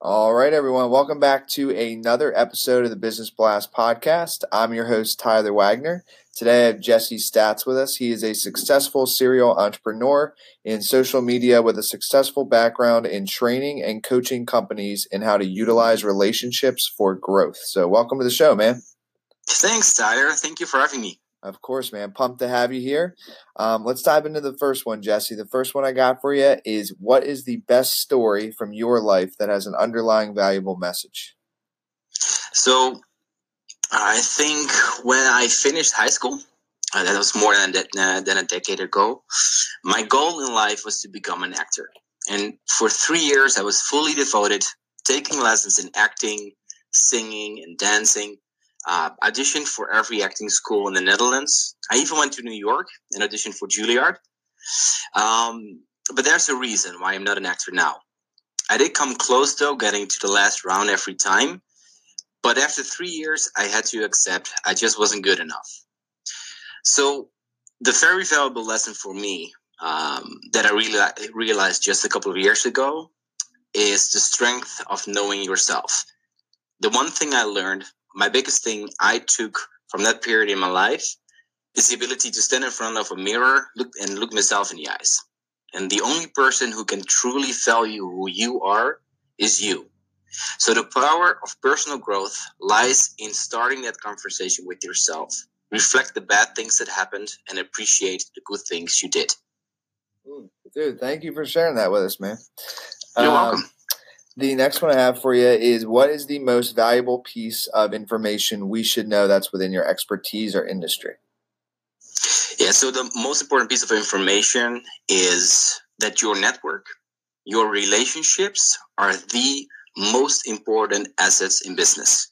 All right, everyone. Welcome back to another episode of the Business Blast podcast. I'm your host, Tyler Wagner. Today I have Jesse Stats with us. He is a successful serial entrepreneur in social media with a successful background in training and coaching companies in how to utilize relationships for growth. So, welcome to the show, man. Thanks, Tyler. Thank you for having me. Of course, man. Pumped to have you here. Um, let's dive into the first one, Jesse. The first one I got for you is what is the best story from your life that has an underlying valuable message? So, I think when I finished high school, uh, that was more than, uh, than a decade ago, my goal in life was to become an actor. And for three years, I was fully devoted, taking lessons in acting, singing, and dancing uh, auditioned for every acting school in the Netherlands. I even went to New York and auditioned for Juilliard. Um, but there's a reason why I'm not an actor now. I did come close though, getting to the last round every time. But after three years, I had to accept I just wasn't good enough. So, the very valuable lesson for me um, that I really realized just a couple of years ago is the strength of knowing yourself. The one thing I learned my biggest thing I took from that period in my life is the ability to stand in front of a mirror look, and look myself in the eyes. And the only person who can truly value who you are is you. So the power of personal growth lies in starting that conversation with yourself. Reflect the bad things that happened and appreciate the good things you did. Dude, thank you for sharing that with us, man. You're um, welcome. The next one I have for you is what is the most valuable piece of information we should know that's within your expertise or industry? Yeah, so the most important piece of information is that your network, your relationships are the most important assets in business.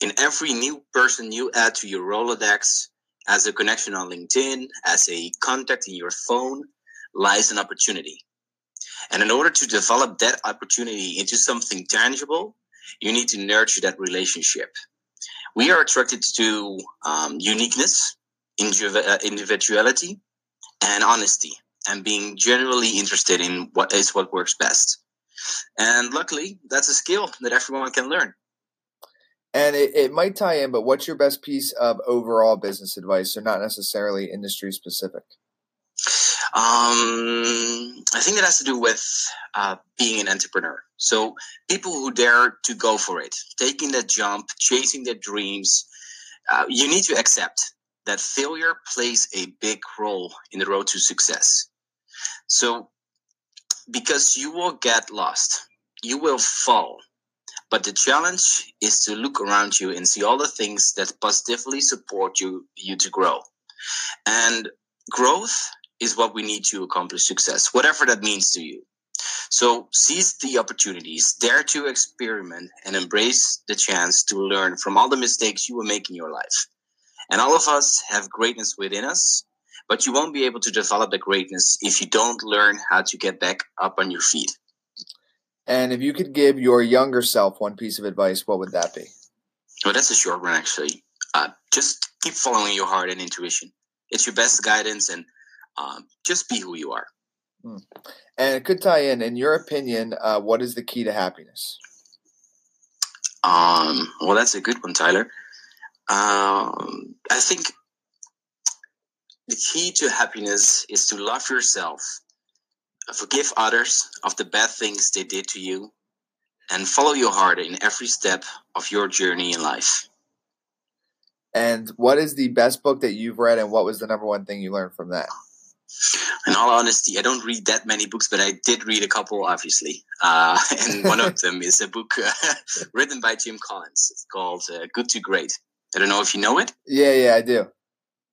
In every new person you add to your Rolodex, as a connection on LinkedIn, as a contact in your phone, lies an opportunity. And in order to develop that opportunity into something tangible, you need to nurture that relationship. We are attracted to um, uniqueness, uh, individuality, and honesty, and being genuinely interested in what is what works best. And luckily, that's a skill that everyone can learn. And it, it might tie in, but what's your best piece of overall business advice? So, not necessarily industry specific. Um, I think it has to do with uh, being an entrepreneur. So people who dare to go for it, taking that jump, chasing their dreams, uh, you need to accept that failure plays a big role in the road to success. So because you will get lost, you will fall. But the challenge is to look around you and see all the things that positively support you you to grow. And growth is what we need to accomplish success, whatever that means to you. So seize the opportunities, dare to experiment, and embrace the chance to learn from all the mistakes you will make in your life. And all of us have greatness within us, but you won't be able to develop the greatness if you don't learn how to get back up on your feet. And if you could give your younger self one piece of advice, what would that be? Well, that's a short one, actually. Uh, just keep following your heart and intuition. It's your best guidance, and um, just be who you are. Hmm. And it could tie in. In your opinion, uh, what is the key to happiness? Um, well, that's a good one, Tyler. Um, I think the key to happiness is to love yourself, forgive others of the bad things they did to you, and follow your heart in every step of your journey in life. And what is the best book that you've read, and what was the number one thing you learned from that? In all honesty, I don't read that many books, but I did read a couple, obviously. Uh, and one of them is a book uh, written by Jim Collins. It's called uh, Good to Great. I don't know if you know it. Yeah, yeah, I do.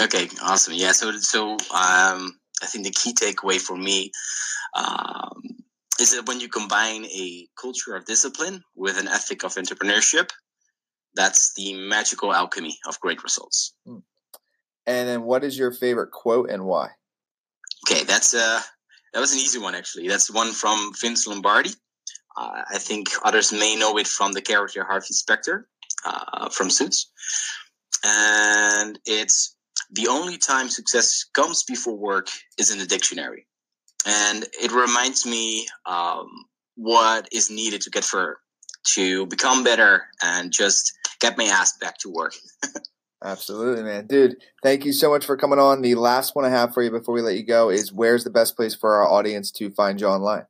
Okay, awesome. Yeah, so so um, I think the key takeaway for me um, is that when you combine a culture of discipline with an ethic of entrepreneurship, that's the magical alchemy of great results. Hmm. And then, what is your favorite quote and why? Okay, that's uh, that was an easy one actually. That's one from Vince Lombardi. Uh, I think others may know it from the character Harvey Specter uh, from Suits, and it's the only time success comes before work is in the dictionary, and it reminds me um, what is needed to get further, to become better, and just get my ass back to work. Absolutely, man. Dude, thank you so much for coming on. The last one I have for you before we let you go is where's the best place for our audience to find you online?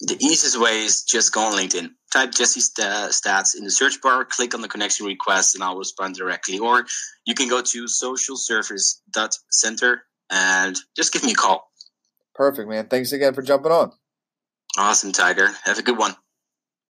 The easiest way is just go on LinkedIn. Type Jesse Stats in the search bar, click on the connection request, and I'll respond directly. Or you can go to socialservice.center and just give me a call. Perfect, man. Thanks again for jumping on. Awesome, Tiger. Have a good one.